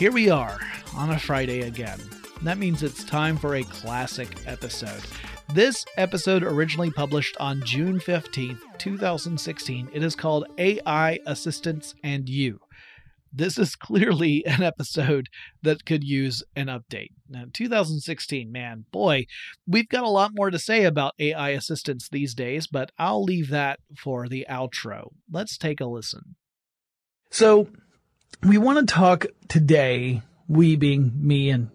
Here we are on a Friday again. That means it's time for a classic episode. This episode originally published on June 15th, 2016. It is called AI Assistants and You. This is clearly an episode that could use an update. Now, 2016, man, boy, we've got a lot more to say about AI assistants these days, but I'll leave that for the outro. Let's take a listen. So, we want to talk today we being me and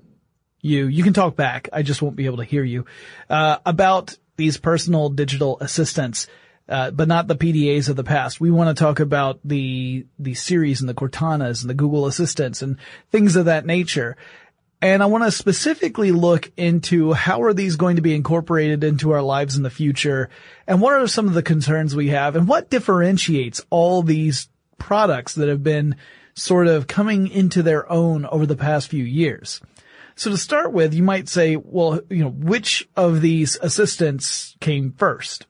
you, you can talk back. I just won't be able to hear you, uh, about these personal digital assistants. Uh, but not the PDAs of the past. We want to talk about the, the Siris and the Cortanas and the Google Assistants and things of that nature. And I want to specifically look into how are these going to be incorporated into our lives in the future? And what are some of the concerns we have? And what differentiates all these products that have been sort of coming into their own over the past few years. So to start with, you might say, well, you know, which of these assistants came first?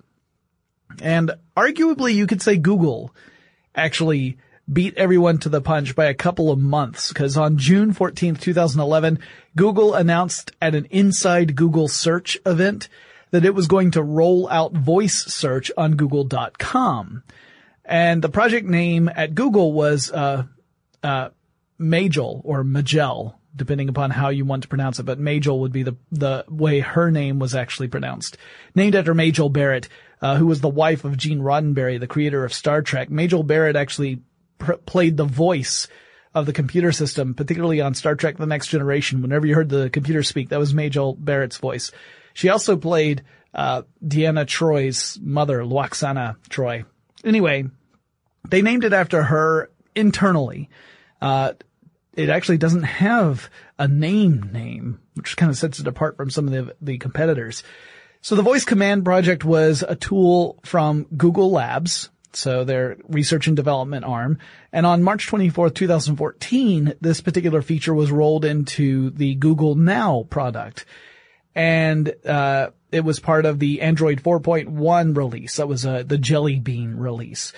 And arguably you could say Google actually beat everyone to the punch by a couple of months because on June 14th, 2011, Google announced at an Inside Google search event that it was going to roll out voice search on google.com. And the project name at Google was, uh, uh, Majel or Majel, depending upon how you want to pronounce it, but Majel would be the, the way her name was actually pronounced. Named after Majel Barrett, uh, who was the wife of Gene Roddenberry, the creator of Star Trek. Majel Barrett actually pr- played the voice of the computer system, particularly on Star Trek The Next Generation. Whenever you heard the computer speak, that was Majel Barrett's voice. She also played, uh, Deanna Troi's mother, Lwaxana Troi. Anyway, they named it after her internally. Uh, it actually doesn't have a name name, which kind of sets it apart from some of the, the competitors. So the voice command project was a tool from Google Labs, so their research and development arm. And on March 24th, 2014, this particular feature was rolled into the Google Now product. and uh, it was part of the Android 4.1 release. That was uh, the Jelly Bean release.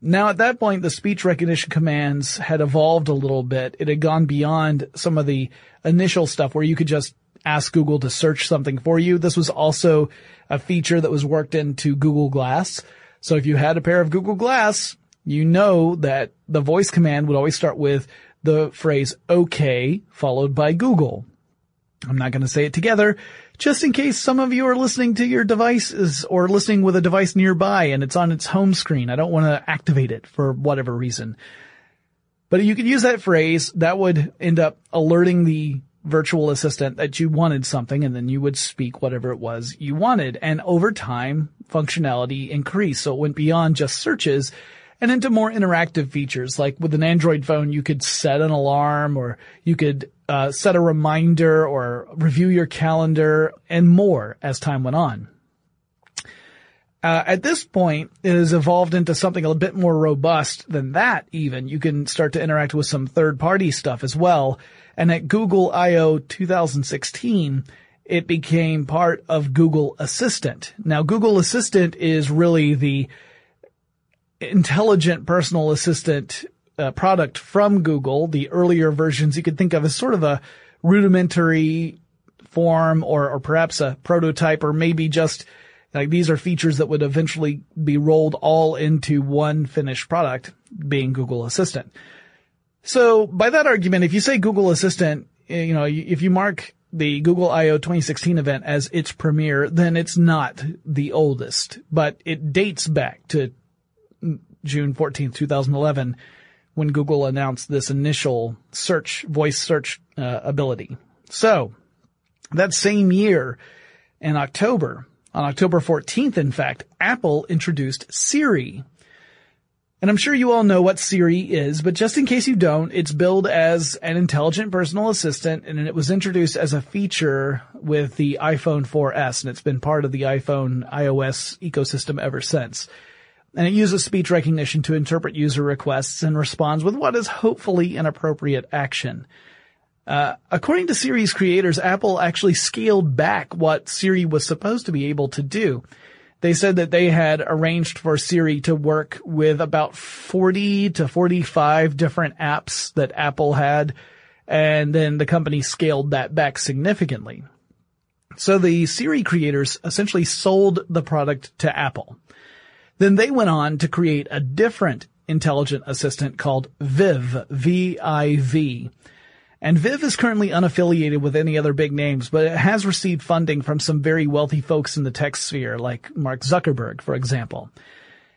Now at that point, the speech recognition commands had evolved a little bit. It had gone beyond some of the initial stuff where you could just ask Google to search something for you. This was also a feature that was worked into Google Glass. So if you had a pair of Google Glass, you know that the voice command would always start with the phrase OK followed by Google. I'm not going to say it together just in case some of you are listening to your devices or listening with a device nearby and it's on its home screen. I don't want to activate it for whatever reason. But you could use that phrase that would end up alerting the virtual assistant that you wanted something and then you would speak whatever it was you wanted. And over time, functionality increased. So it went beyond just searches and into more interactive features. Like with an Android phone, you could set an alarm or you could uh, set a reminder or review your calendar and more as time went on. Uh, at this point, it has evolved into something a bit more robust than that even. You can start to interact with some third party stuff as well. And at Google I/O 2016, it became part of Google Assistant. Now, Google Assistant is really the intelligent personal assistant uh, product from Google. The earlier versions you could think of as sort of a rudimentary form or, or perhaps a prototype or maybe just like these are features that would eventually be rolled all into one finished product being Google Assistant. So by that argument, if you say Google Assistant, eh, you know, if you mark the Google I/O 2016 event as its premiere, then it's not the oldest, but it dates back to June 14th, 2011, when Google announced this initial search, voice search uh, ability. So, that same year, in October, on October 14th, in fact, Apple introduced Siri. And I'm sure you all know what Siri is, but just in case you don't, it's billed as an intelligent personal assistant and it was introduced as a feature with the iPhone 4S and it's been part of the iPhone iOS ecosystem ever since and it uses speech recognition to interpret user requests and responds with what is hopefully an appropriate action. Uh, according to Siri's creators, Apple actually scaled back what Siri was supposed to be able to do. They said that they had arranged for Siri to work with about 40 to 45 different apps that Apple had, and then the company scaled that back significantly. So the Siri creators essentially sold the product to Apple. Then they went on to create a different intelligent assistant called Viv, V-I-V. And Viv is currently unaffiliated with any other big names, but it has received funding from some very wealthy folks in the tech sphere, like Mark Zuckerberg, for example.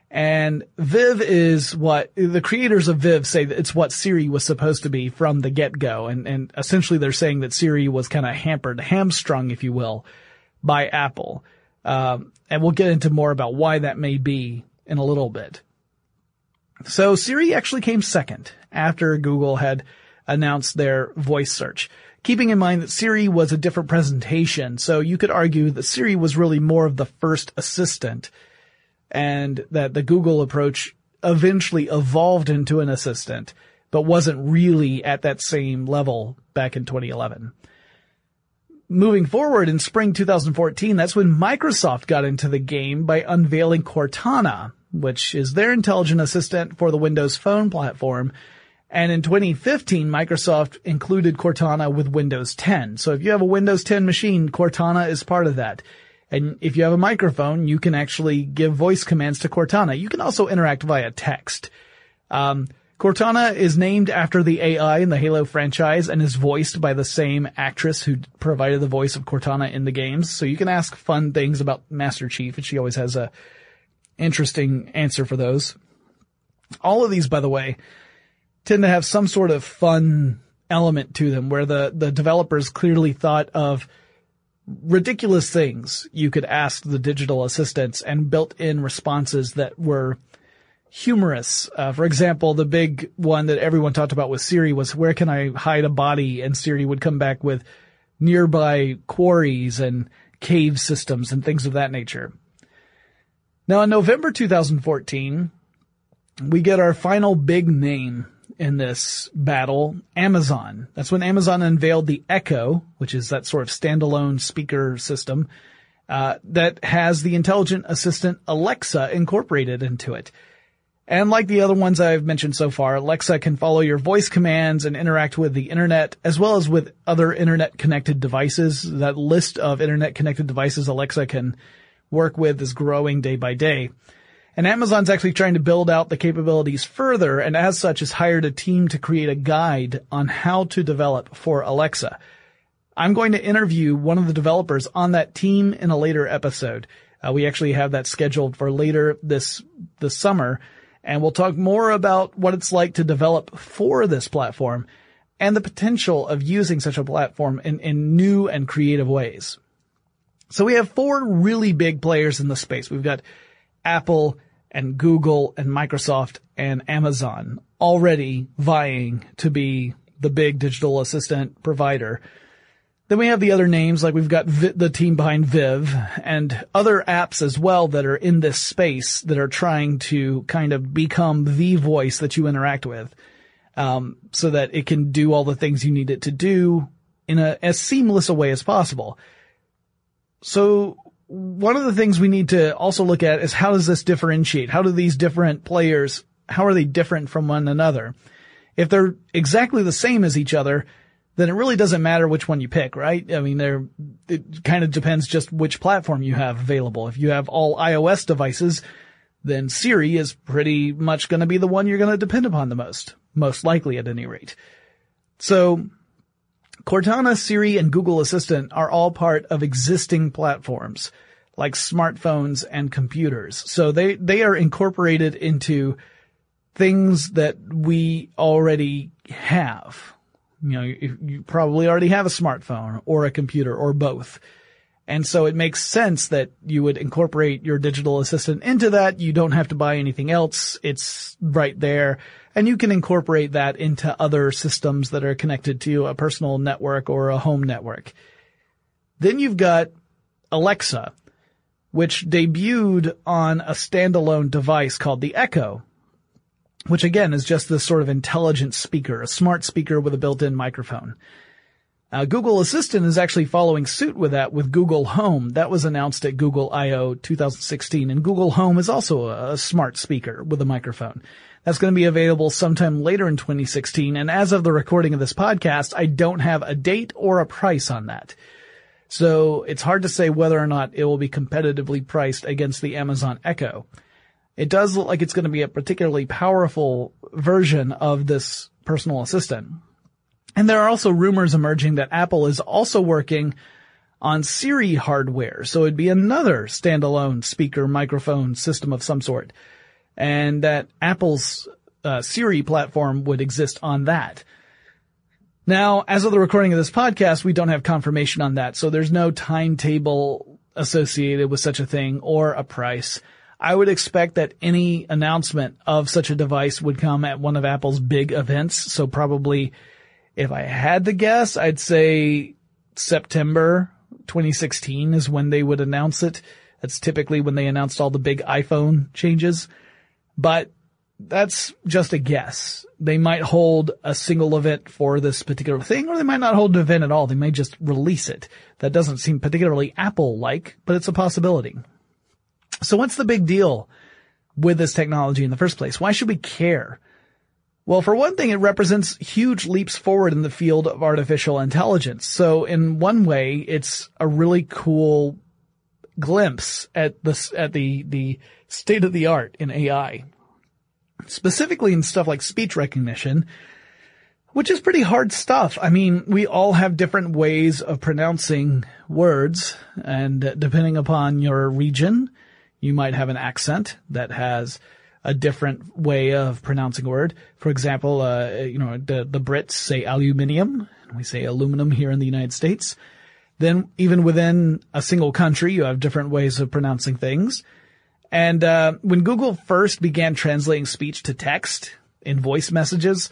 And Viv is what the creators of Viv say that it's what Siri was supposed to be from the get-go. And, and essentially they're saying that Siri was kind of hampered, hamstrung, if you will, by Apple. Um, and we'll get into more about why that may be in a little bit. So Siri actually came second after Google had announced their voice search. Keeping in mind that Siri was a different presentation, so you could argue that Siri was really more of the first assistant and that the Google approach eventually evolved into an assistant, but wasn't really at that same level back in 2011 moving forward in spring 2014, that's when Microsoft got into the game by unveiling Cortana, which is their intelligent assistant for the Windows Phone platform. And in 2015, Microsoft included Cortana with Windows 10. So if you have a Windows 10 machine, Cortana is part of that. And if you have a microphone, you can actually give voice commands to Cortana. You can also interact via text. Um, Cortana is named after the AI in the Halo franchise and is voiced by the same actress who provided the voice of Cortana in the games. So you can ask fun things about Master Chief and she always has a interesting answer for those. All of these, by the way, tend to have some sort of fun element to them where the, the developers clearly thought of ridiculous things you could ask the digital assistants and built in responses that were humorous. Uh, for example, the big one that everyone talked about with Siri was where can I hide a body? And Siri would come back with nearby quarries and cave systems and things of that nature. Now in November 2014, we get our final big name in this battle Amazon. That's when Amazon unveiled the Echo, which is that sort of standalone speaker system uh, that has the intelligent assistant Alexa incorporated into it. And like the other ones I've mentioned so far, Alexa can follow your voice commands and interact with the internet as well as with other internet connected devices. That list of internet connected devices Alexa can work with is growing day by day. And Amazon's actually trying to build out the capabilities further and as such has hired a team to create a guide on how to develop for Alexa. I'm going to interview one of the developers on that team in a later episode. Uh, we actually have that scheduled for later this, this summer and we'll talk more about what it's like to develop for this platform and the potential of using such a platform in, in new and creative ways. So we have four really big players in the space. We've got Apple and Google and Microsoft and Amazon already vying to be the big digital assistant provider. Then we have the other names, like we've got the team behind Viv and other apps as well that are in this space that are trying to kind of become the voice that you interact with, um, so that it can do all the things you need it to do in a as seamless a way as possible. So one of the things we need to also look at is how does this differentiate? How do these different players, how are they different from one another? If they're exactly the same as each other, then it really doesn't matter which one you pick, right? I mean, there, it kind of depends just which platform you have available. If you have all iOS devices, then Siri is pretty much going to be the one you're going to depend upon the most, most likely at any rate. So Cortana, Siri, and Google Assistant are all part of existing platforms like smartphones and computers. So they, they are incorporated into things that we already have you know, you, you probably already have a smartphone or a computer or both. And so it makes sense that you would incorporate your digital assistant into that. You don't have to buy anything else. It's right there. And you can incorporate that into other systems that are connected to a personal network or a home network. Then you've got Alexa, which debuted on a standalone device called the Echo which again is just this sort of intelligent speaker, a smart speaker with a built-in microphone. Uh, Google Assistant is actually following suit with that with Google Home. That was announced at Google I/O 2016 and Google Home is also a, a smart speaker with a microphone. That's going to be available sometime later in 2016 and as of the recording of this podcast, I don't have a date or a price on that. So it's hard to say whether or not it will be competitively priced against the Amazon Echo. It does look like it's going to be a particularly powerful version of this personal assistant. And there are also rumors emerging that Apple is also working on Siri hardware. So it'd be another standalone speaker microphone system of some sort. And that Apple's uh, Siri platform would exist on that. Now, as of the recording of this podcast, we don't have confirmation on that. So there's no timetable associated with such a thing or a price. I would expect that any announcement of such a device would come at one of Apple's big events. So probably if I had to guess, I'd say September 2016 is when they would announce it. That's typically when they announced all the big iPhone changes. But that's just a guess. They might hold a single event for this particular thing, or they might not hold an event at all. They may just release it. That doesn't seem particularly Apple-like, but it's a possibility. So what's the big deal with this technology in the first place? Why should we care? Well, for one thing, it represents huge leaps forward in the field of artificial intelligence. So in one way, it's a really cool glimpse at the, at the, the state of the art in AI. Specifically in stuff like speech recognition, which is pretty hard stuff. I mean, we all have different ways of pronouncing words and depending upon your region, you might have an accent that has a different way of pronouncing a word. For example, uh, you know, the, the Brits say aluminium, and we say aluminum here in the United States. Then even within a single country, you have different ways of pronouncing things. And, uh, when Google first began translating speech to text in voice messages,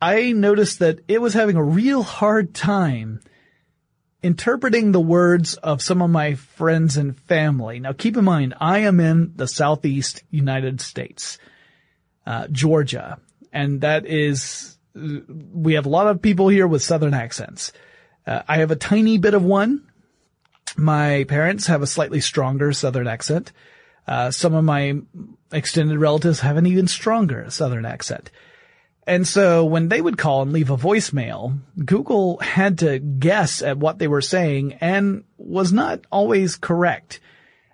I noticed that it was having a real hard time interpreting the words of some of my friends and family. Now keep in mind, I am in the southeast United States, uh, Georgia. and that is we have a lot of people here with southern accents. Uh, I have a tiny bit of one. My parents have a slightly stronger southern accent. Uh, some of my extended relatives have an even stronger southern accent. And so when they would call and leave a voicemail, Google had to guess at what they were saying and was not always correct.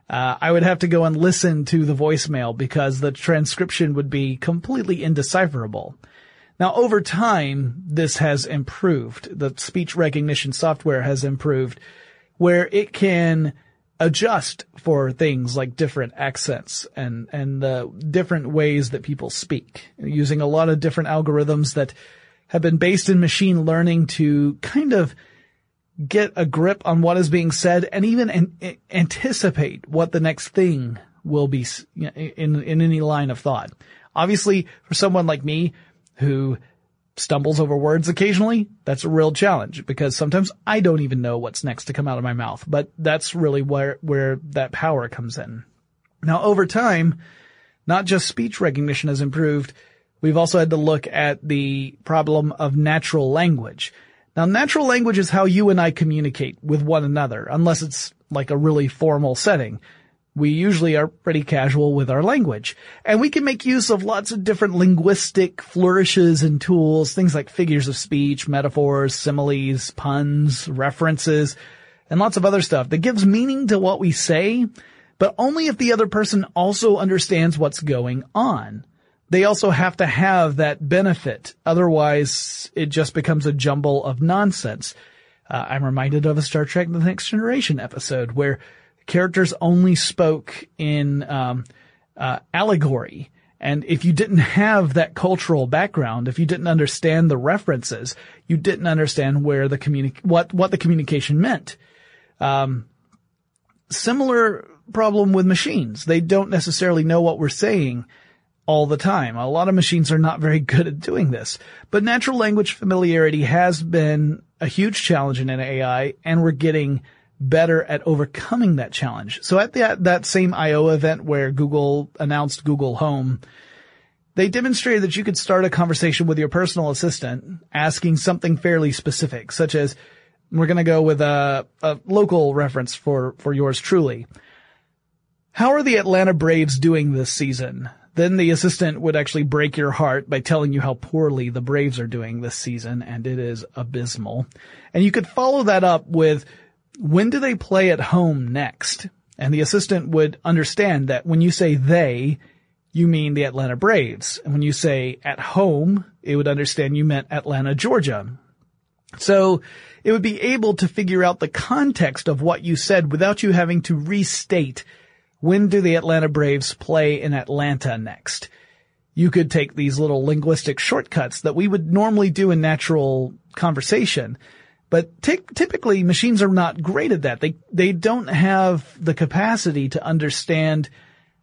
Uh, I would have to go and listen to the voicemail because the transcription would be completely indecipherable. Now, over time, this has improved. The speech recognition software has improved where it can adjust for things like different accents and, and the different ways that people speak using a lot of different algorithms that have been based in machine learning to kind of get a grip on what is being said and even an, anticipate what the next thing will be in, in any line of thought. Obviously, for someone like me who stumbles over words occasionally, that's a real challenge because sometimes I don't even know what's next to come out of my mouth, but that's really where, where that power comes in. Now over time, not just speech recognition has improved, we've also had to look at the problem of natural language. Now, natural language is how you and I communicate with one another, unless it's like a really formal setting. We usually are pretty casual with our language. And we can make use of lots of different linguistic flourishes and tools, things like figures of speech, metaphors, similes, puns, references, and lots of other stuff that gives meaning to what we say, but only if the other person also understands what's going on they also have to have that benefit. Otherwise, it just becomes a jumble of nonsense. Uh, I'm reminded of a Star Trek The Next Generation episode where characters only spoke in um, uh, allegory. And if you didn't have that cultural background, if you didn't understand the references, you didn't understand where the communi- what, what the communication meant. Um, similar problem with machines. They don't necessarily know what we're saying all the time. A lot of machines are not very good at doing this, but natural language familiarity has been a huge challenge in AI and we're getting better at overcoming that challenge. So at that, that same I/O event where Google announced Google Home, they demonstrated that you could start a conversation with your personal assistant asking something fairly specific, such as, we're going to go with a, a local reference for, for yours truly. How are the Atlanta Braves doing this season? Then the assistant would actually break your heart by telling you how poorly the Braves are doing this season, and it is abysmal. And you could follow that up with, when do they play at home next? And the assistant would understand that when you say they, you mean the Atlanta Braves. And when you say at home, it would understand you meant Atlanta, Georgia. So it would be able to figure out the context of what you said without you having to restate when do the Atlanta Braves play in Atlanta next? You could take these little linguistic shortcuts that we would normally do in natural conversation. But t- typically machines are not great at that. They, they don't have the capacity to understand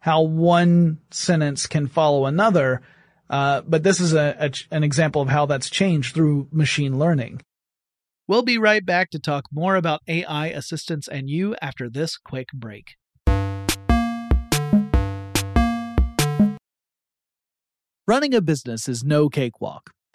how one sentence can follow another. Uh, but this is a, a, an example of how that's changed through machine learning. We'll be right back to talk more about AI assistants and you after this quick break. Running a business is no cakewalk.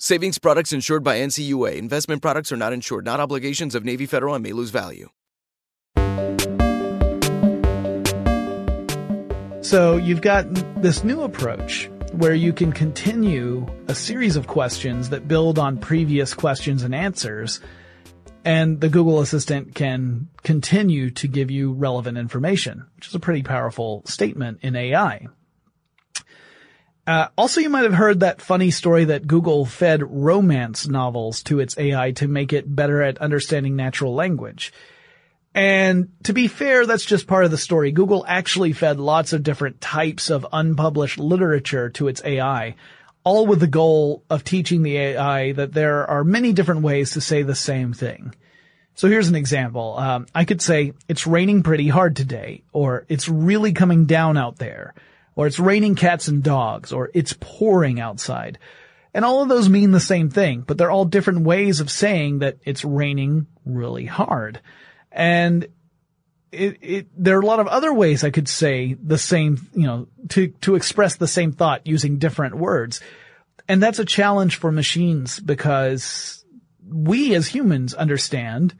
Savings products insured by NCUA. Investment products are not insured, not obligations of Navy Federal and may lose value. So you've got this new approach where you can continue a series of questions that build on previous questions and answers. And the Google Assistant can continue to give you relevant information, which is a pretty powerful statement in AI. Uh, also, you might have heard that funny story that Google fed romance novels to its AI to make it better at understanding natural language. And to be fair, that's just part of the story. Google actually fed lots of different types of unpublished literature to its AI, all with the goal of teaching the AI that there are many different ways to say the same thing. So here's an example. Um, I could say, it's raining pretty hard today, or it's really coming down out there or it's raining cats and dogs, or it's pouring outside. And all of those mean the same thing, but they're all different ways of saying that it's raining really hard. And it, it, there are a lot of other ways I could say the same, you know, to, to express the same thought using different words. And that's a challenge for machines because we as humans understand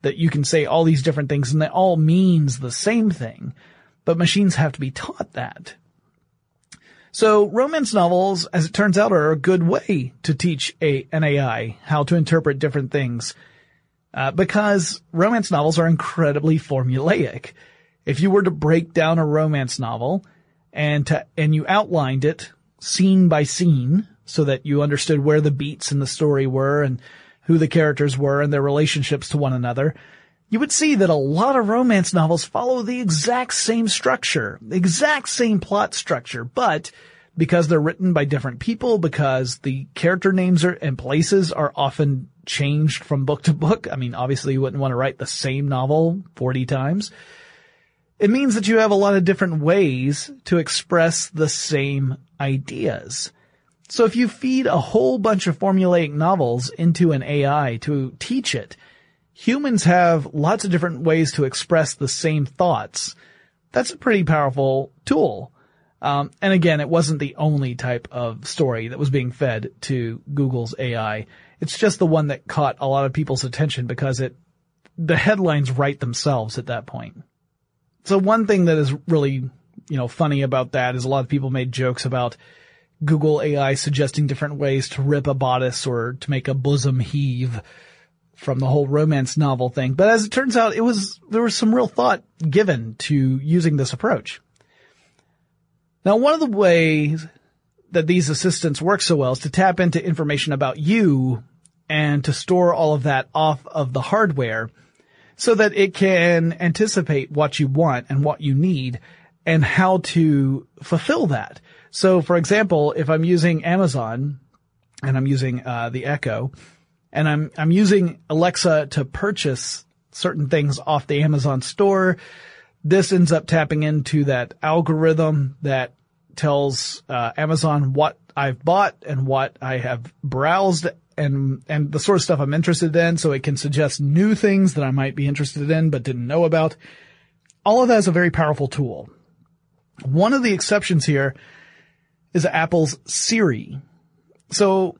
that you can say all these different things and they all means the same thing, but machines have to be taught that. So romance novels, as it turns out, are a good way to teach a, an AI how to interpret different things. Uh, because romance novels are incredibly formulaic. If you were to break down a romance novel and to, and you outlined it scene by scene so that you understood where the beats in the story were and who the characters were and their relationships to one another, you would see that a lot of romance novels follow the exact same structure, the exact same plot structure, but because they're written by different people, because the character names are, and places are often changed from book to book. I mean, obviously you wouldn't want to write the same novel 40 times. It means that you have a lot of different ways to express the same ideas. So if you feed a whole bunch of formulaic novels into an AI to teach it, humans have lots of different ways to express the same thoughts. That's a pretty powerful tool. Um, and again, it wasn't the only type of story that was being fed to Google's AI. It's just the one that caught a lot of people's attention because it, the headlines write themselves at that point. So one thing that is really, you know, funny about that is a lot of people made jokes about Google AI suggesting different ways to rip a bodice or to make a bosom heave from the whole romance novel thing. But as it turns out, it was, there was some real thought given to using this approach. Now, one of the ways that these assistants work so well is to tap into information about you and to store all of that off of the hardware so that it can anticipate what you want and what you need and how to fulfill that. So for example, if I'm using Amazon and I'm using uh, the Echo, and I'm I'm using Alexa to purchase certain things off the Amazon store. This ends up tapping into that algorithm that tells uh, Amazon what I've bought and what I have browsed and and the sort of stuff I'm interested in, so it can suggest new things that I might be interested in but didn't know about. All of that is a very powerful tool. One of the exceptions here is Apple's Siri. So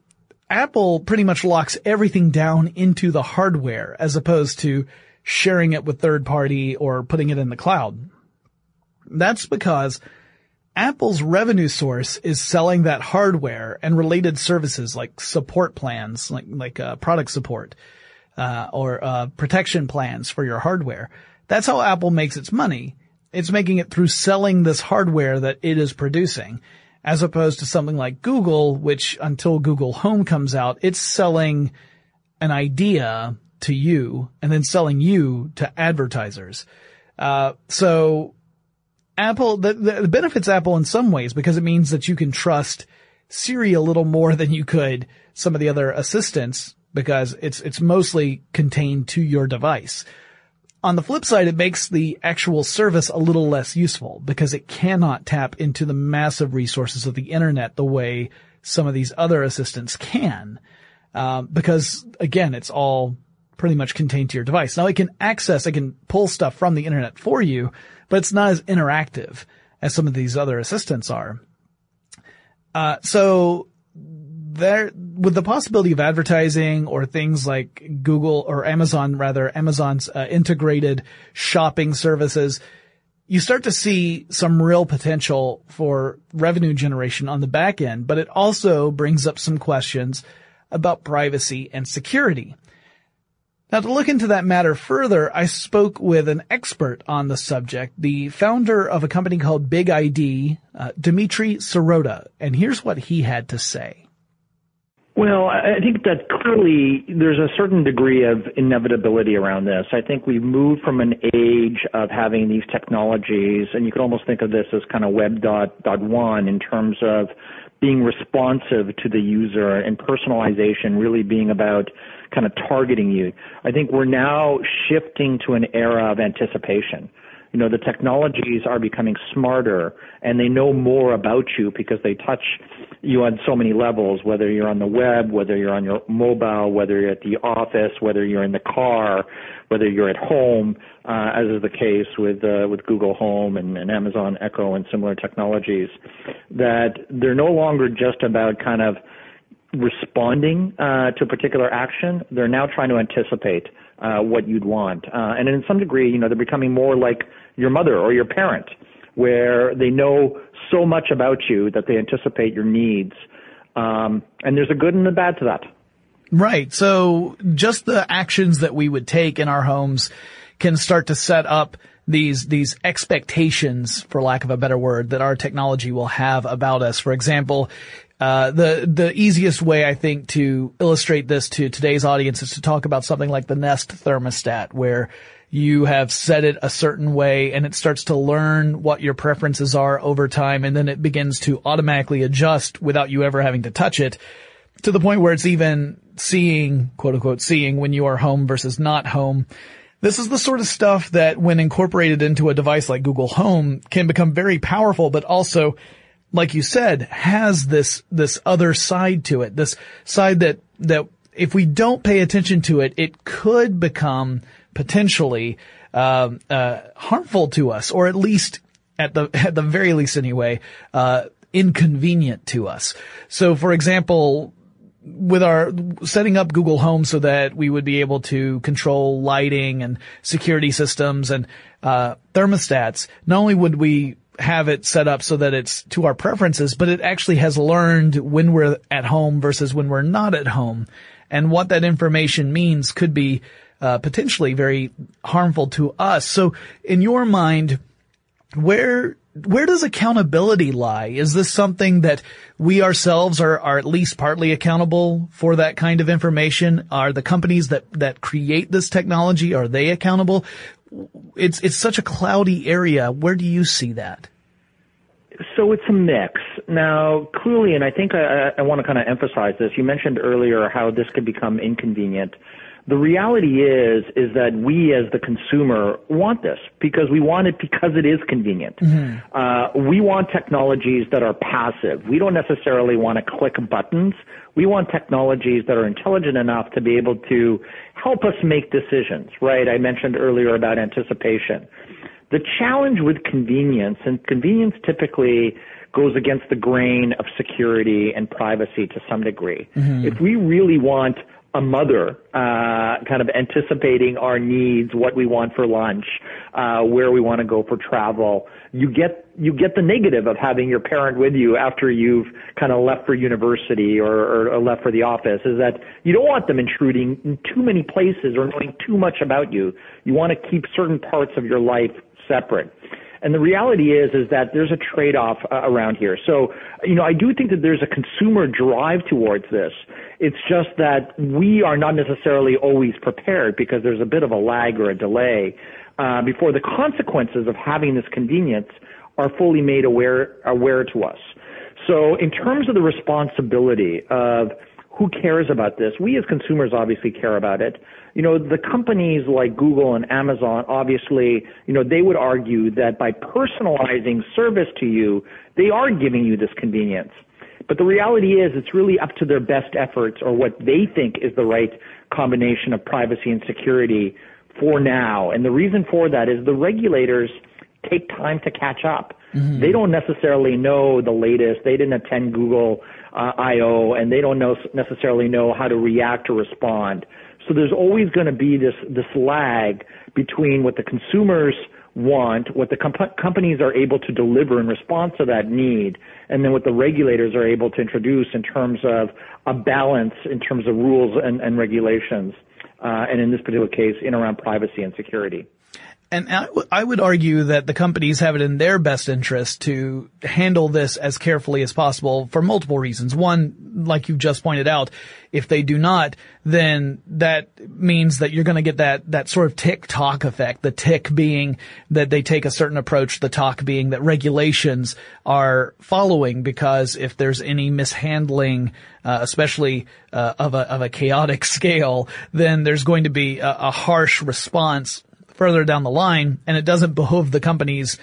Apple pretty much locks everything down into the hardware as opposed to sharing it with third party or putting it in the cloud. That's because Apple's revenue source is selling that hardware and related services like support plans, like like uh, product support, uh, or uh, protection plans for your hardware. That's how Apple makes its money. It's making it through selling this hardware that it is producing, as opposed to something like Google, which until Google Home comes out, it's selling an idea to you and then selling you to advertisers. Uh, so Apple, the, the benefits Apple in some ways because it means that you can trust Siri a little more than you could some of the other assistants because it's, it's mostly contained to your device. On the flip side, it makes the actual service a little less useful because it cannot tap into the massive resources of the internet the way some of these other assistants can. Um, because again, it's all pretty much contained to your device. Now it can access, it can pull stuff from the internet for you, but it's not as interactive as some of these other assistants are. Uh, so there, with the possibility of advertising or things like Google or Amazon, rather, Amazon's uh, integrated shopping services, you start to see some real potential for revenue generation on the back end, but it also brings up some questions about privacy and security. Now to look into that matter further, I spoke with an expert on the subject, the founder of a company called BigID, uh, Dimitri Sirota, and here's what he had to say. Well, I think that clearly there's a certain degree of inevitability around this. I think we've moved from an age of having these technologies, and you could almost think of this as kind of web dot, dot one in terms of being responsive to the user and personalization really being about kind of targeting you. I think we're now shifting to an era of anticipation. You know, the technologies are becoming smarter and they know more about you because they touch you on so many levels, whether you're on the web, whether you're on your mobile, whether you're at the office, whether you're in the car, whether you're at home, uh, as is the case with uh, with Google Home and, and Amazon Echo and similar technologies, that they're no longer just about kind of responding uh, to a particular action. They're now trying to anticipate uh, what you'd want, uh, and in some degree, you know, they're becoming more like your mother or your parent, where they know so much about you that they anticipate your needs. Um, and there's a good and a bad to that. Right. So just the actions that we would take in our homes can start to set up these these expectations, for lack of a better word, that our technology will have about us. For example, uh, the the easiest way I think to illustrate this to today's audience is to talk about something like the Nest thermostat, where you have set it a certain way and it starts to learn what your preferences are over time and then it begins to automatically adjust without you ever having to touch it to the point where it's even seeing, quote unquote, seeing when you are home versus not home. This is the sort of stuff that when incorporated into a device like Google Home can become very powerful, but also like you said, has this, this other side to it, this side that, that if we don't pay attention to it, it could become potentially, uh, uh, harmful to us, or at least at the, at the very least anyway, uh, inconvenient to us. So for example, with our setting up Google Home so that we would be able to control lighting and security systems and uh, thermostats, not only would we have it set up so that it's to our preferences, but it actually has learned when we're at home versus when we're not at home. And what that information means could be uh, potentially very harmful to us. So in your mind, where where does accountability lie? Is this something that we ourselves are, are at least partly accountable for that kind of information? Are the companies that, that create this technology, are they accountable? it's it's such a cloudy area. Where do you see that? So it's a mix. Now, clearly, and I think I, I want to kind of emphasize this. You mentioned earlier how this could become inconvenient, The reality is, is that we as the consumer want this because we want it because it is convenient. Mm-hmm. Uh, we want technologies that are passive. We don't necessarily want to click buttons. We want technologies that are intelligent enough to be able to help us make decisions, right? I mentioned earlier about anticipation. The challenge with convenience, and convenience typically goes against the grain of security and privacy to some degree. Mm-hmm. If we really want a mother uh, kind of anticipating our needs, what we want for lunch, uh, where we want to go for travel. You get you get the negative of having your parent with you after you've kind of left for university or, or, or left for the office. Is that you don't want them intruding in too many places or knowing too much about you. You want to keep certain parts of your life separate. And the reality is, is that there's a trade-off uh, around here. So, you know, I do think that there's a consumer drive towards this. It's just that we are not necessarily always prepared because there's a bit of a lag or a delay uh, before the consequences of having this convenience are fully made aware aware to us. So, in terms of the responsibility of who cares about this? We as consumers obviously care about it. You know, the companies like Google and Amazon, obviously, you know, they would argue that by personalizing service to you, they are giving you this convenience. But the reality is it's really up to their best efforts or what they think is the right combination of privacy and security for now. And the reason for that is the regulators take time to catch up. Mm-hmm. They don't necessarily know the latest. They didn't attend Google uh, I/O, and they don't know necessarily know how to react or respond. So there's always going to be this this lag between what the consumers want, what the comp- companies are able to deliver in response to that need, and then what the regulators are able to introduce in terms of a balance in terms of rules and, and regulations, uh, and in this particular case, in around privacy and security. And I would argue that the companies have it in their best interest to handle this as carefully as possible for multiple reasons. One, like you just pointed out, if they do not, then that means that you're going to get that, that sort of tick-tock effect. The tick being that they take a certain approach, the talk being that regulations are following because if there's any mishandling, uh, especially uh, of a of a chaotic scale, then there's going to be a, a harsh response further down the line, and it doesn't behoove the companies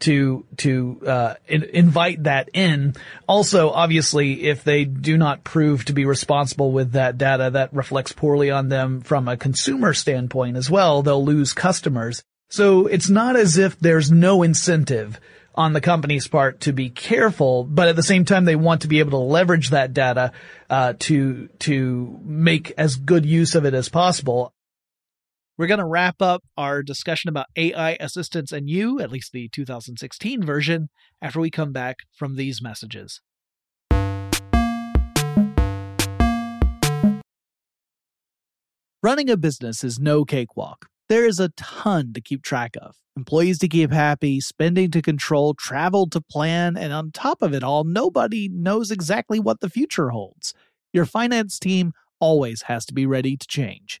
to to uh, in, invite that in. Also, obviously, if they do not prove to be responsible with that data, that reflects poorly on them from a consumer standpoint as well. They'll lose customers. So it's not as if there's no incentive on the company's part to be careful, but at the same time, they want to be able to leverage that data uh, to to make as good use of it as possible. We're going to wrap up our discussion about AI assistants and you, at least the 2016 version, after we come back from these messages. Running a business is no cakewalk. There is a ton to keep track of employees to keep happy, spending to control, travel to plan, and on top of it all, nobody knows exactly what the future holds. Your finance team always has to be ready to change.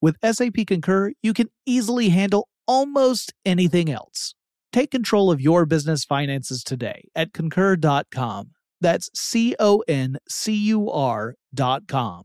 with SAP Concur, you can easily handle almost anything else. Take control of your business finances today at concur.com. That's C O N C U R.com.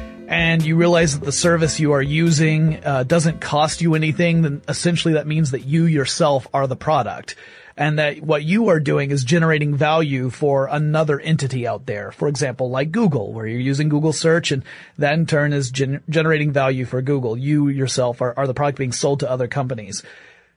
and you realize that the service you are using uh, doesn't cost you anything, then essentially that means that you yourself are the product and that what you are doing is generating value for another entity out there. For example, like Google, where you're using Google search and that in turn is gen- generating value for Google. You yourself are, are the product being sold to other companies.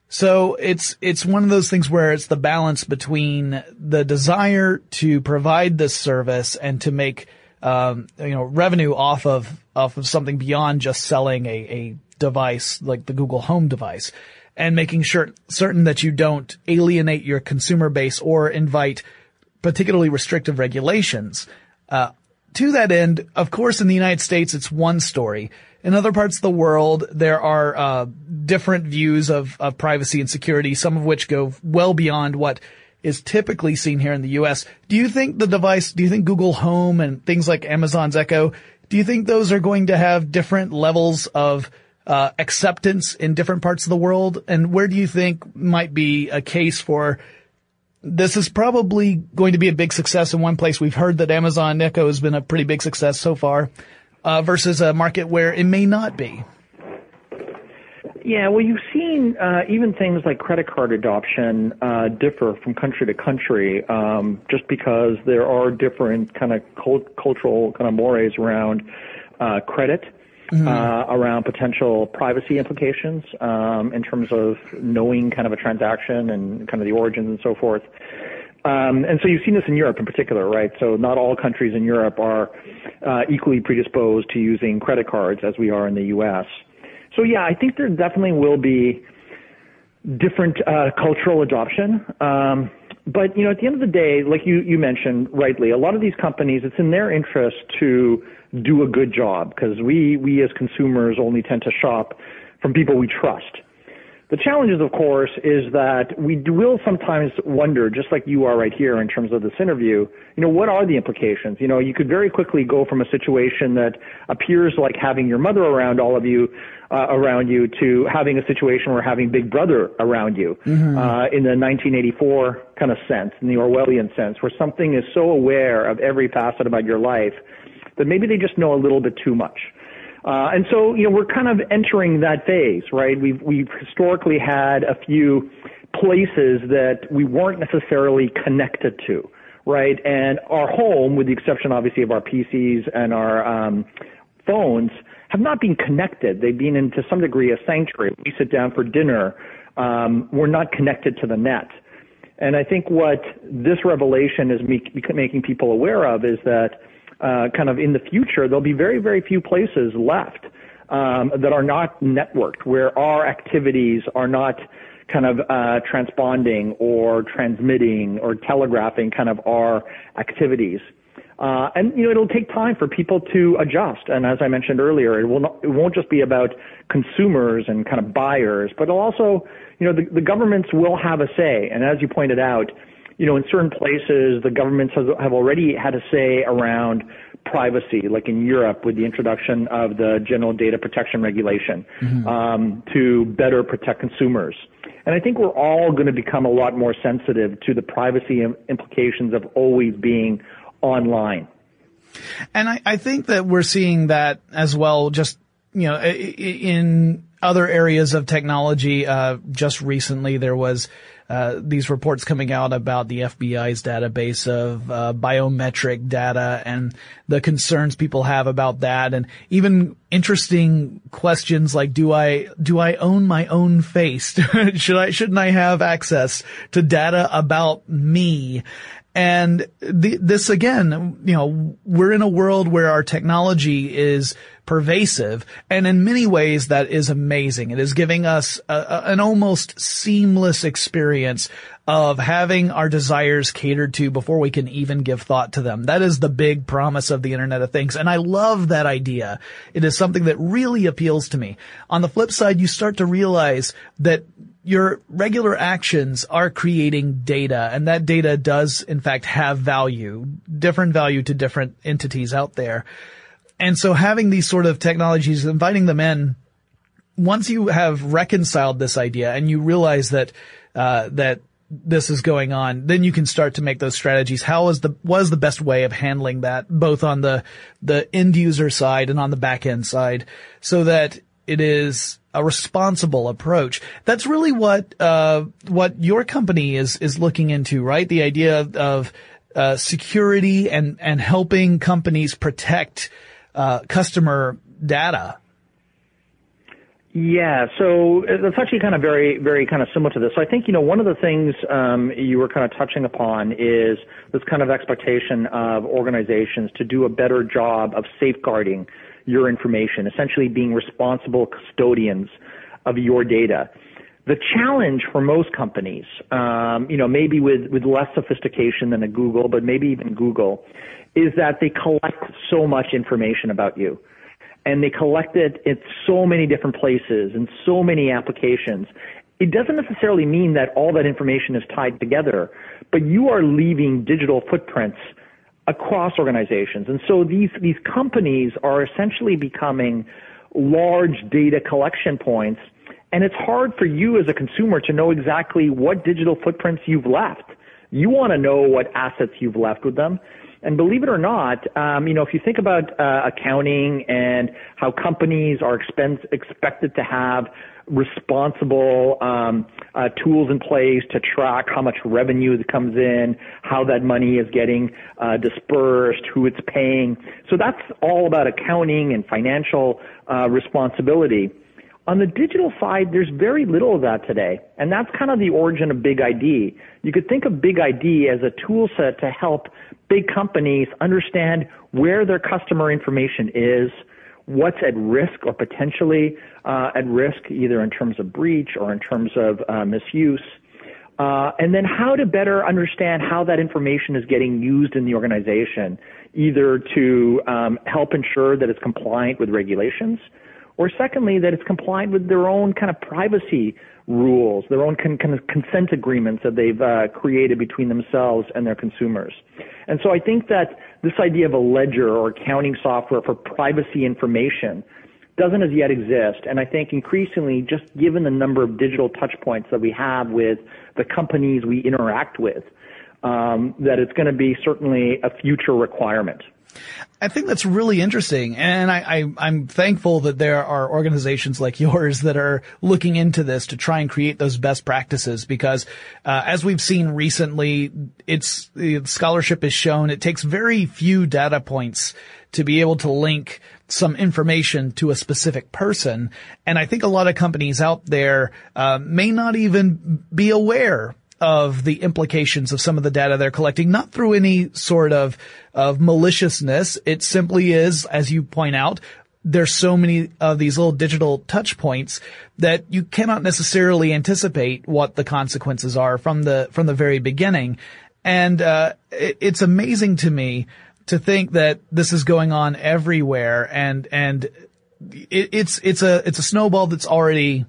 So it's, it's one of those things where it's the balance between the desire to provide this service and to make, um, you know, revenue off of, off of something beyond just selling a, a device like the Google Home device and making sure certain that you don't alienate your consumer base or invite particularly restrictive regulations. Uh, to that end, of course, in the United States, it's one story. In other parts of the world, there are uh, different views of, of privacy and security, some of which go well beyond what is typically seen here in the U.S. Do you think the device, do you think Google Home and things like Amazon's Echo, do you think those are going to have different levels of uh, acceptance in different parts of the world? And where do you think might be a case for this is probably going to be a big success in one place. We've heard that Amazon Echo has been a pretty big success so far, uh, versus a market where it may not be. Yeah, well, you've seen uh, even things like credit card adoption uh, differ from country to country, um, just because there are different kind of cult- cultural kind of mores around uh, credit mm-hmm. uh, around potential privacy implications um, in terms of knowing kind of a transaction and kind of the origins and so forth. Um, and so you've seen this in Europe in particular, right? So not all countries in Europe are uh, equally predisposed to using credit cards as we are in the U.S. So yeah, I think there definitely will be different uh, cultural adoption. Um, but you know, at the end of the day, like you you mentioned rightly, a lot of these companies, it's in their interest to do a good job because we we as consumers only tend to shop from people we trust. The challenges, of course, is that we will sometimes wonder, just like you are right here in terms of this interview, you know, what are the implications? You know, you could very quickly go from a situation that appears like having your mother around all of you, uh, around you, to having a situation where having Big Brother around you, mm-hmm. uh, in the 1984 kind of sense, in the Orwellian sense, where something is so aware of every facet about your life that maybe they just know a little bit too much. Uh, and so, you know, we're kind of entering that phase, right? We've, we've historically had a few places that we weren't necessarily connected to, right? And our home, with the exception obviously of our PCs and our um, phones, have not been connected. They've been in to some degree a sanctuary. We sit down for dinner. Um, we're not connected to the net. And I think what this revelation is making people aware of is that uh, kind of in the future, there'll be very, very few places left um, that are not networked, where our activities are not kind of uh, transponding or transmitting or telegraphing kind of our activities. Uh, and you know it'll take time for people to adjust. And as I mentioned earlier, it will not, it won't just be about consumers and kind of buyers, but it'll also you know the, the governments will have a say. And as you pointed out, you know, in certain places, the governments has, have already had a say around privacy, like in Europe with the introduction of the General Data Protection Regulation, mm-hmm. um, to better protect consumers. And I think we're all going to become a lot more sensitive to the privacy implications of always being online. And I, I think that we're seeing that as well, just, you know, in other areas of technology. Uh, just recently there was uh, these reports coming out about the FBI's database of uh, biometric data and the concerns people have about that, and even interesting questions like, do I do I own my own face? Should I shouldn't I have access to data about me? And the, this again, you know, we're in a world where our technology is pervasive, and in many ways that is amazing. It is giving us a, a, an almost seamless experience of having our desires catered to before we can even give thought to them. That is the big promise of the Internet of Things, and I love that idea. It is something that really appeals to me. On the flip side, you start to realize that your regular actions are creating data and that data does in fact have value, different value to different entities out there. And so having these sort of technologies, inviting them in, once you have reconciled this idea and you realize that, uh, that this is going on, then you can start to make those strategies. How is the, what is the best way of handling that, both on the, the end user side and on the back end side, so that it is a responsible approach. That's really what, uh, what your company is, is looking into, right? The idea of, of uh, security and, and helping companies protect, uh, customer data. Yeah, so that's actually kind of very, very kind of similar to this. So I think, you know, one of the things um, you were kind of touching upon is this kind of expectation of organizations to do a better job of safeguarding your information, essentially being responsible custodians of your data. The challenge for most companies, um, you know, maybe with, with less sophistication than a Google, but maybe even Google, is that they collect so much information about you. And they collect it in so many different places and so many applications. It doesn't necessarily mean that all that information is tied together, but you are leaving digital footprints across organizations. And so these, these companies are essentially becoming large data collection points. And it's hard for you as a consumer to know exactly what digital footprints you've left. You want to know what assets you've left with them. And believe it or not, um, you know, if you think about uh, accounting and how companies are expense, expected to have responsible um, uh, tools in place to track how much revenue that comes in, how that money is getting uh, dispersed, who it's paying. So that's all about accounting and financial uh, responsibility. On the digital side, there's very little of that today. And that's kind of the origin of BigID. You could think of BigID as a tool set to help big companies understand where their customer information is, what's at risk or potentially uh, at risk, either in terms of breach or in terms of uh, misuse. Uh, and then how to better understand how that information is getting used in the organization, either to um, help ensure that it's compliant with regulations, or secondly, that it's compliant with their own kind of privacy rules, their own con- kind of consent agreements that they've uh, created between themselves and their consumers. And so I think that this idea of a ledger or accounting software for privacy information doesn't as yet exist. And I think increasingly, just given the number of digital touch points that we have with the companies we interact with, um, that it's going to be certainly a future requirement. I think that's really interesting. And I, I, am thankful that there are organizations like yours that are looking into this to try and create those best practices because, uh, as we've seen recently, it's, scholarship has shown it takes very few data points to be able to link some information to a specific person. And I think a lot of companies out there, uh, may not even be aware of the implications of some of the data they're collecting, not through any sort of, of maliciousness. It simply is, as you point out, there's so many of these little digital touch points that you cannot necessarily anticipate what the consequences are from the, from the very beginning. And, uh, it, it's amazing to me to think that this is going on everywhere and, and it, it's, it's a, it's a snowball that's already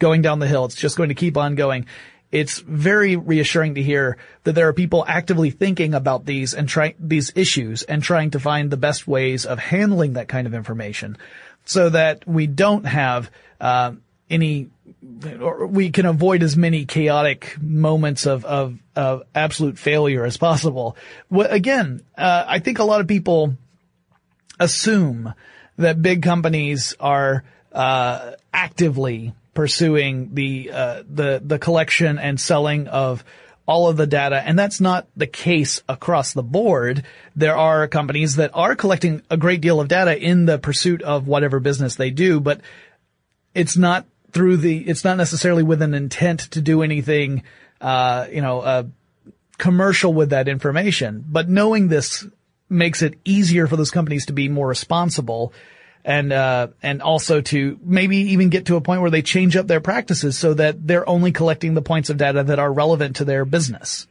going down the hill. It's just going to keep on going it's very reassuring to hear that there are people actively thinking about these and trying these issues and trying to find the best ways of handling that kind of information so that we don't have uh, any or we can avoid as many chaotic moments of, of, of absolute failure as possible. Again, uh, I think a lot of people assume that big companies are uh, actively pursuing the uh, the the collection and selling of all of the data, and that's not the case across the board. There are companies that are collecting a great deal of data in the pursuit of whatever business they do, but it's not through the, it's not necessarily with an intent to do anything, uh, you know, uh, commercial with that information. But knowing this makes it easier for those companies to be more responsible and uh, and also to maybe even get to a point where they change up their practices so that they're only collecting the points of data that are relevant to their business.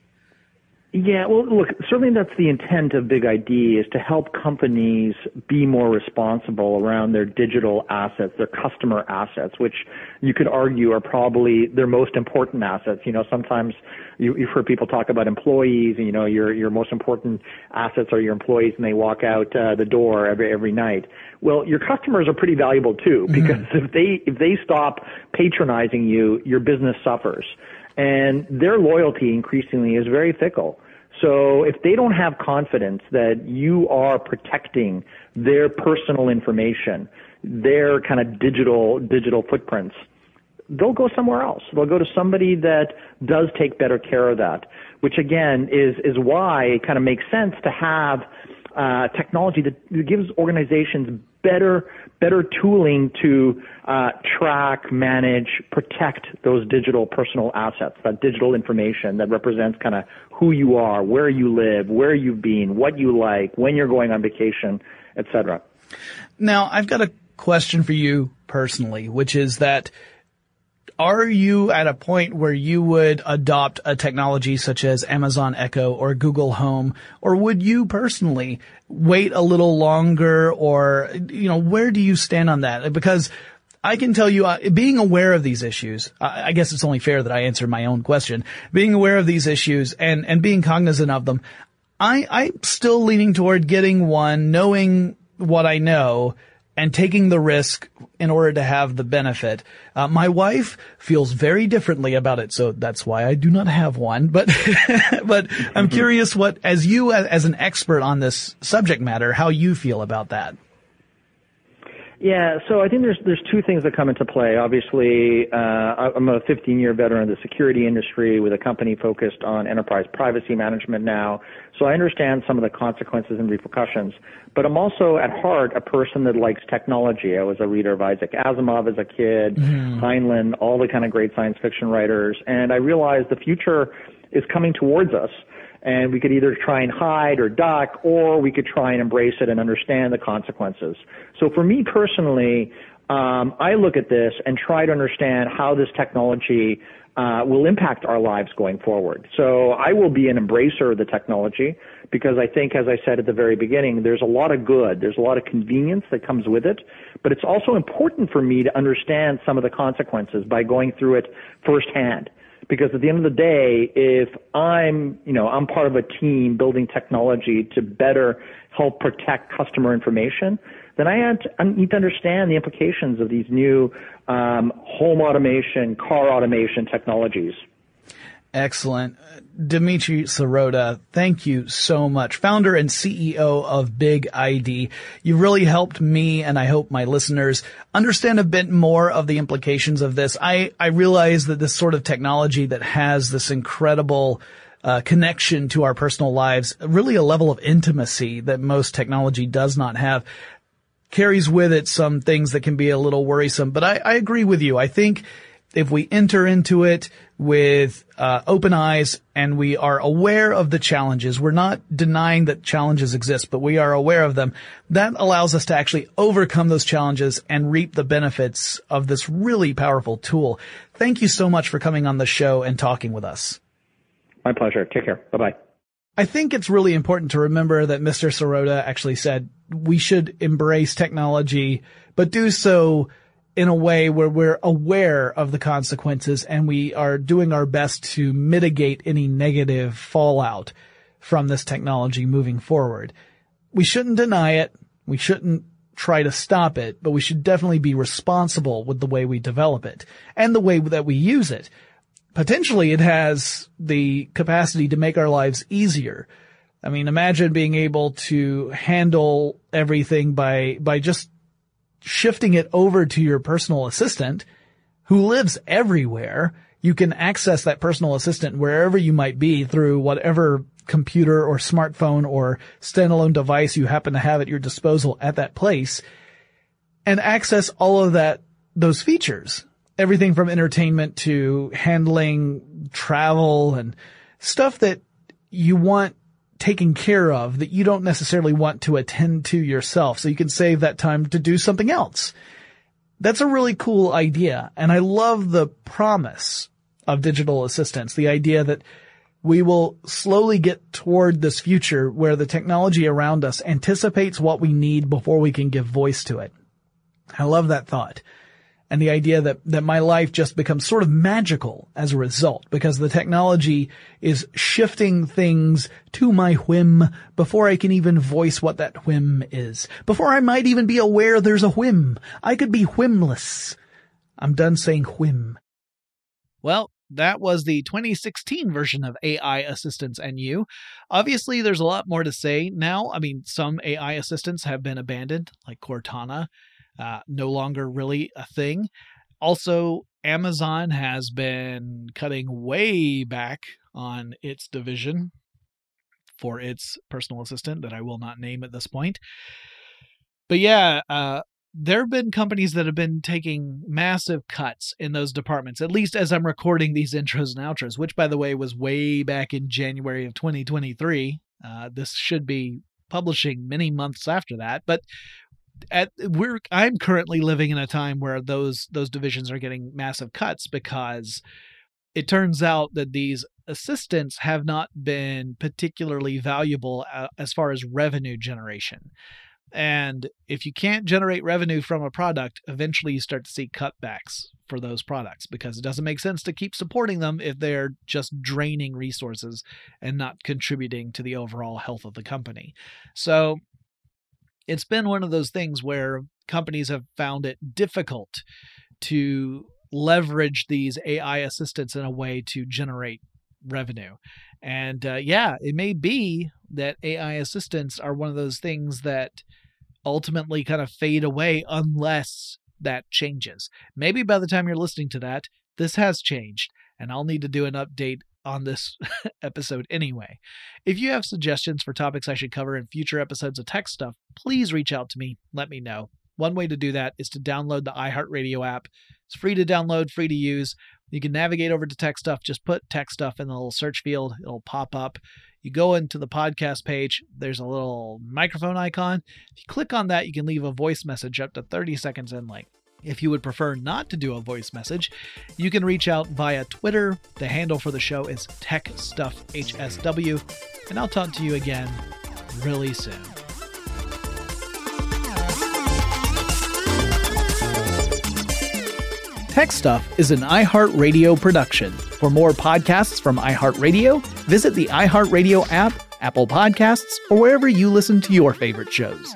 Yeah, well, look, certainly that's the intent of BigID is to help companies be more responsible around their digital assets, their customer assets, which you could argue are probably their most important assets. You know, sometimes you, you've heard people talk about employees, and you know, your your most important assets are your employees, and they walk out uh, the door every every night. Well, your customers are pretty valuable too, mm-hmm. because mm-hmm. if they if they stop patronizing you, your business suffers and their loyalty increasingly is very fickle. So if they don't have confidence that you are protecting their personal information, their kind of digital digital footprints, they'll go somewhere else. They'll go to somebody that does take better care of that, which again is is why it kind of makes sense to have uh, technology that gives organizations better better tooling to uh, track, manage, protect those digital personal assets, that digital information that represents kind of who you are, where you live, where you've been, what you like, when you're going on vacation, etc. Now, I've got a question for you personally, which is that are you at a point where you would adopt a technology such as Amazon Echo or Google Home, or would you personally wait a little longer, or you know, where do you stand on that? Because I can tell you, uh, being aware of these issues, I, I guess it's only fair that I answer my own question. Being aware of these issues and and being cognizant of them, I I'm still leaning toward getting one, knowing what I know and taking the risk in order to have the benefit. Uh, my wife feels very differently about it, so that's why I do not have one. But but I'm mm-hmm. curious what, as you as an expert on this subject matter, how you feel about that. Yeah, so I think there's there's two things that come into play. Obviously, uh, I'm a 15 year veteran of the security industry with a company focused on enterprise privacy management now. So I understand some of the consequences and repercussions. But I'm also at heart a person that likes technology. I was a reader of Isaac Asimov as a kid, mm-hmm. Heinlein, all the kind of great science fiction writers, and I realized the future is coming towards us and we could either try and hide or duck, or we could try and embrace it and understand the consequences. So for me personally, um, I look at this and try to understand how this technology uh, will impact our lives going forward. So I will be an embracer of the technology because I think, as I said at the very beginning, there's a lot of good, there's a lot of convenience that comes with it, but it's also important for me to understand some of the consequences by going through it firsthand because at the end of the day, if I'm, you know, I'm part of a team building technology to better help protect customer information, then I, to, need to understand the implications of these new um, home automation, car automation technologies. Excellent. Dimitri Sirota, thank you so much. Founder and CEO of BigID. You really helped me and I hope my listeners understand a bit more of the implications of this. I, I realize that this sort of technology that has this incredible uh, connection to our personal lives, really a level of intimacy that most technology does not have, carries with it some things that can be a little worrisome. But I, I agree with you. I think if we enter into it with uh, open eyes and we are aware of the challenges, we're not denying that challenges exist, but we are aware of them. That allows us to actually overcome those challenges and reap the benefits of this really powerful tool. Thank you so much for coming on the show and talking with us. My pleasure. Take care. Bye bye. I think it's really important to remember that Mr. Sirota actually said we should embrace technology, but do so in a way where we're aware of the consequences and we are doing our best to mitigate any negative fallout from this technology moving forward. We shouldn't deny it. We shouldn't try to stop it, but we should definitely be responsible with the way we develop it and the way that we use it. Potentially it has the capacity to make our lives easier. I mean, imagine being able to handle everything by, by just shifting it over to your personal assistant who lives everywhere. You can access that personal assistant wherever you might be through whatever computer or smartphone or standalone device you happen to have at your disposal at that place and access all of that, those features. Everything from entertainment to handling travel and stuff that you want taken care of that you don't necessarily want to attend to yourself. So you can save that time to do something else. That's a really cool idea. And I love the promise of digital assistants. The idea that we will slowly get toward this future where the technology around us anticipates what we need before we can give voice to it. I love that thought. And the idea that, that my life just becomes sort of magical as a result because the technology is shifting things to my whim before I can even voice what that whim is. Before I might even be aware there's a whim. I could be whimless. I'm done saying whim. Well, that was the 2016 version of AI Assistants and you. Obviously, there's a lot more to say now. I mean, some AI assistants have been abandoned, like Cortana, uh, no longer really a thing. Also, Amazon has been cutting way back on its division for its personal assistant that I will not name at this point. But yeah, uh, there have been companies that have been taking massive cuts in those departments, at least as I'm recording these intros and outros, which, by the way, was way back in January of 2023. Uh, this should be publishing many months after that, but at we're I'm currently living in a time where those those divisions are getting massive cuts because it turns out that these assistants have not been particularly valuable uh, as far as revenue generation. And if you can't generate revenue from a product, eventually you start to see cutbacks for those products because it doesn't make sense to keep supporting them if they're just draining resources and not contributing to the overall health of the company. So it's been one of those things where companies have found it difficult to leverage these AI assistants in a way to generate revenue. And uh, yeah, it may be that AI assistants are one of those things that ultimately kind of fade away unless that changes. Maybe by the time you're listening to that, this has changed, and I'll need to do an update on this episode anyway. If you have suggestions for topics I should cover in future episodes of TechStuff, please reach out to me. Let me know. One way to do that is to download the iHeartRadio app. It's free to download, free to use. You can navigate over to TechStuff. Just put TechStuff in the little search field, it'll pop up. You go into the podcast page, there's a little microphone icon. If you click on that, you can leave a voice message up to 30 seconds in length. If you would prefer not to do a voice message, you can reach out via Twitter. The handle for the show is TechStuffHSW, and I'll talk to you again really soon. TechStuff is an iHeartRadio production. For more podcasts from iHeartRadio, visit the iHeartRadio app, Apple Podcasts, or wherever you listen to your favorite shows.